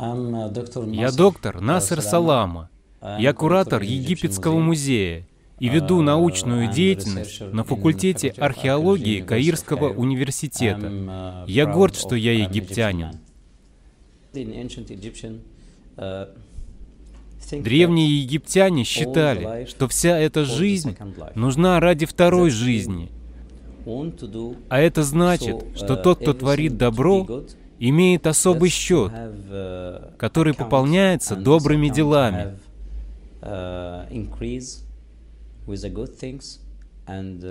Я доктор Насер Салама. Я куратор Египетского музея и веду научную деятельность на факультете археологии Каирского университета. Я горд, что я египтянин. Древние египтяне считали, что вся эта жизнь нужна ради второй жизни. А это значит, что тот, кто творит добро, имеет особый счет, который пополняется добрыми делами.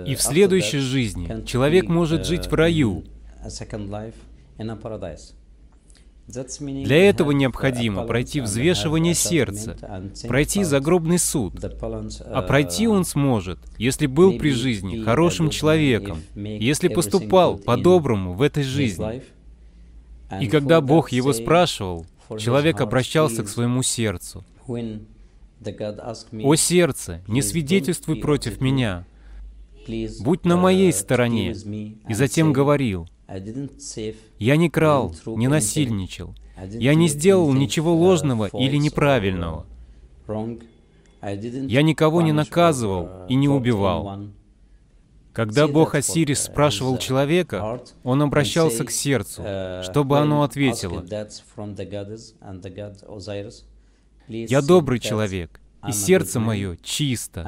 И в следующей жизни человек может жить в раю. Для этого необходимо пройти взвешивание сердца, пройти загробный суд. А пройти он сможет, если был при жизни хорошим человеком, если поступал по-доброму в этой жизни. И когда Бог его спрашивал, человек обращался к своему сердцу. «О сердце, не свидетельствуй против меня, будь на моей стороне». И затем говорил, «Я не крал, не насильничал, я не сделал ничего ложного или неправильного, я никого не наказывал и не убивал». Когда Бог Осирис спрашивал человека, он обращался к сердцу, чтобы оно ответило. «Я добрый человек, и сердце мое чисто».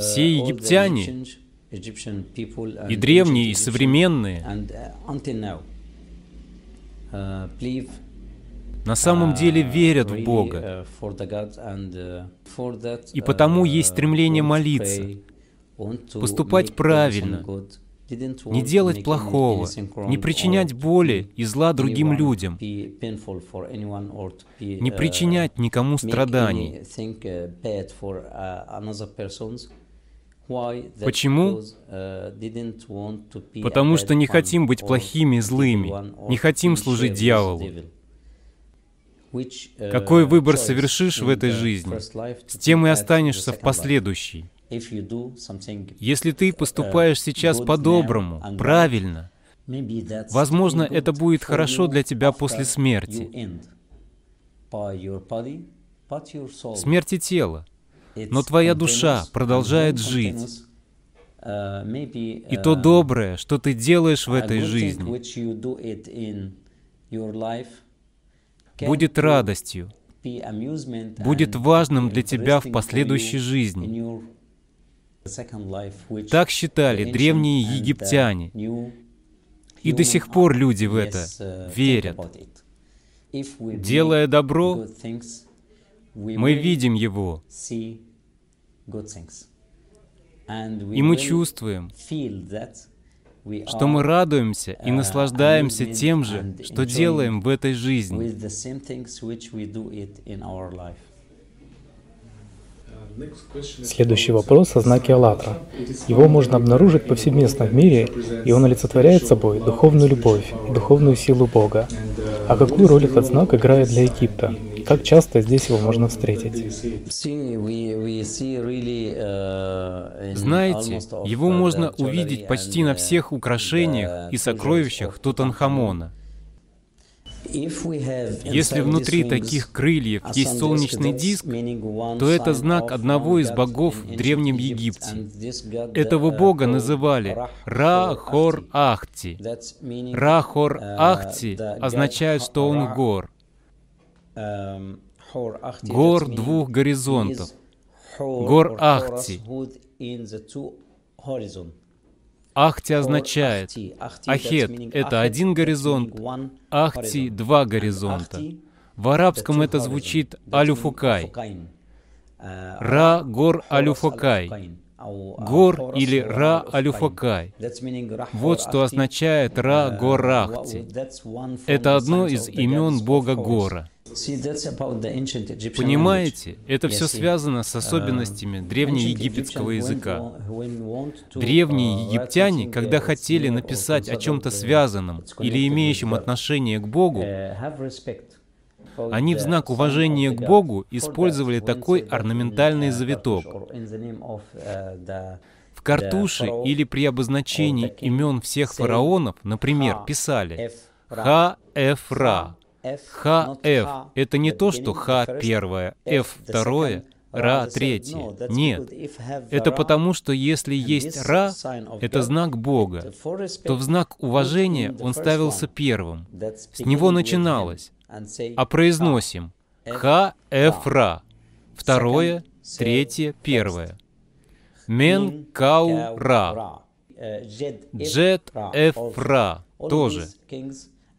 Все египтяне, и древние, и современные, на самом деле верят в Бога. И потому есть стремление молиться, поступать правильно, не делать плохого, не причинять боли и зла другим людям, не причинять никому страданий. Почему? Потому что не хотим быть плохими и злыми, не хотим служить дьяволу. Какой выбор совершишь в этой жизни, с тем и останешься в последующей. Если ты поступаешь сейчас по-доброму, правильно, возможно, это будет хорошо для тебя после смерти. Смерти тела. Но твоя душа продолжает жить. И то доброе, что ты делаешь в этой жизни, будет радостью, будет важным для тебя в последующей жизни. Так считали древние египтяне, и до сих пор люди в это верят. Делая добро, мы видим его, и мы чувствуем, что мы радуемся и наслаждаемся тем же, что делаем в этой жизни. Следующий вопрос о знаке «АЛЛАТРА». Его можно обнаружить повсеместно в мире, и он олицетворяет собой духовную любовь и духовную силу Бога. А какую роль этот знак играет для Египта? Как часто здесь его можно встретить? Знаете, его можно увидеть почти на всех украшениях и сокровищах Тутанхамона. Если внутри таких крыльев есть солнечный диск, то это знак одного из богов в Древнем Египте. Этого бога называли Ра-Хор-Ахти. Ра-Хор-Ахти означает, что он гор. Гор двух горизонтов. Гор Ахти. Ахти означает, Ахет — это один горизонт, Ахти — два горизонта. В арабском это звучит Алюфукай. Ра Гор Алюфукай. Гор или Ра Алюфакай. Вот что означает Ра Горахти. Это одно из имен Бога Гора. Понимаете, это все связано с особенностями древнеегипетского языка. Древние египтяне, когда хотели написать о чем-то связанном или имеющем отношение к Богу, они в знак уважения к Богу использовали такой орнаментальный завиток. В картуше или при обозначении имен всех фараонов, например, писали Ха-эф-ра. Ха-эф — это не то, что ха первое, эф второе, ра третье. Нет. Это потому, что если есть ра, это знак Бога, то в знак уважения он ставился первым. С него начиналось. А произносим ха-эф-ра. Второе, третье, первое. Мен кау ра. Джет эф ра. Тоже.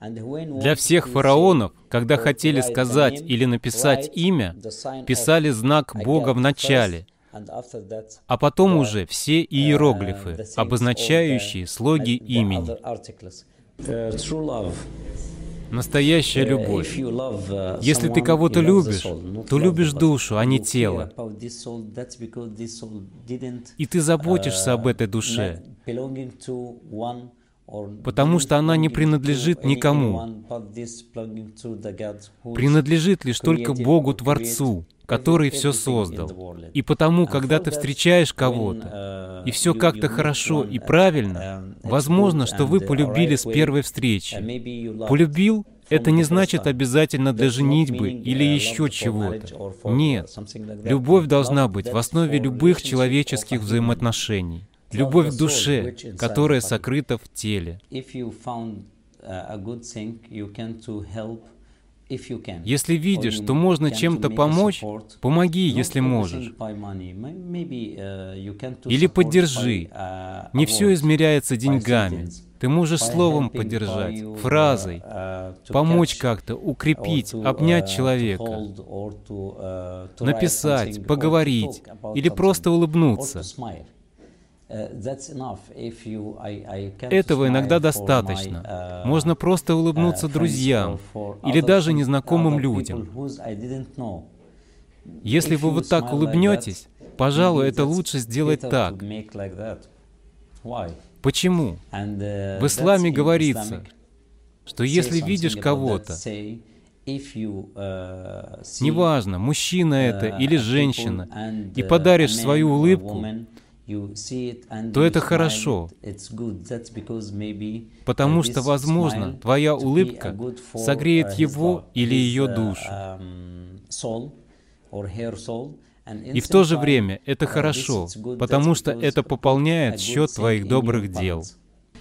Для всех фараонов, когда хотели сказать или написать имя, писали знак Бога в начале, а потом уже все иероглифы, обозначающие слоги имени. Настоящая любовь. Если ты кого-то любишь, то любишь душу, а не тело. И ты заботишься об этой душе потому что она не принадлежит никому. Принадлежит лишь только Богу Творцу, который все создал. И потому, когда ты встречаешь кого-то, и все как-то хорошо и правильно, возможно, что вы полюбили с первой встречи. Полюбил — это не значит обязательно для женитьбы или еще чего-то. Нет. Любовь должна быть в основе любых человеческих взаимоотношений любовь к душе, которая сокрыта в теле. Если видишь, что можно чем-то помочь, помоги, если можешь. Или поддержи. Не все измеряется деньгами. Ты можешь словом поддержать, фразой, помочь как-то, укрепить, обнять человека, написать, поговорить или просто улыбнуться. Этого иногда достаточно. Uh, Можно просто улыбнуться uh, друзьям или даже незнакомым людям. Если вы вот так улыбнетесь, пожалуй, это лучше сделать так. Почему? Uh, В исламе говорится, что если видишь кого-то, неважно, мужчина это или женщина, и подаришь свою улыбку, то это хорошо, потому что, возможно, твоя улыбка согреет его или ее душу. И в то же время это хорошо, потому что это пополняет счет твоих добрых дел.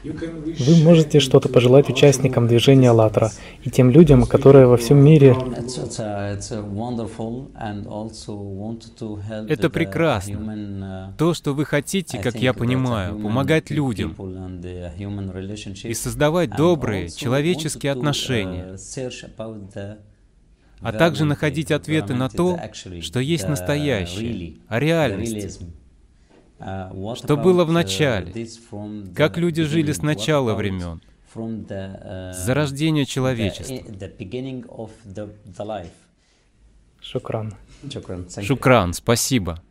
Вы можете что-то пожелать участникам движения «АЛЛАТРА» и тем людям, которые во всем мире... Это прекрасно. То, что вы хотите, как я понимаю, помогать людям и создавать добрые человеческие отношения, а также находить ответы на то, что есть настоящее, о реальности. Uh, что было в начале, как люди жили с начала времен, uh, с зарождения человечества. Шукран. Шукран, спасибо.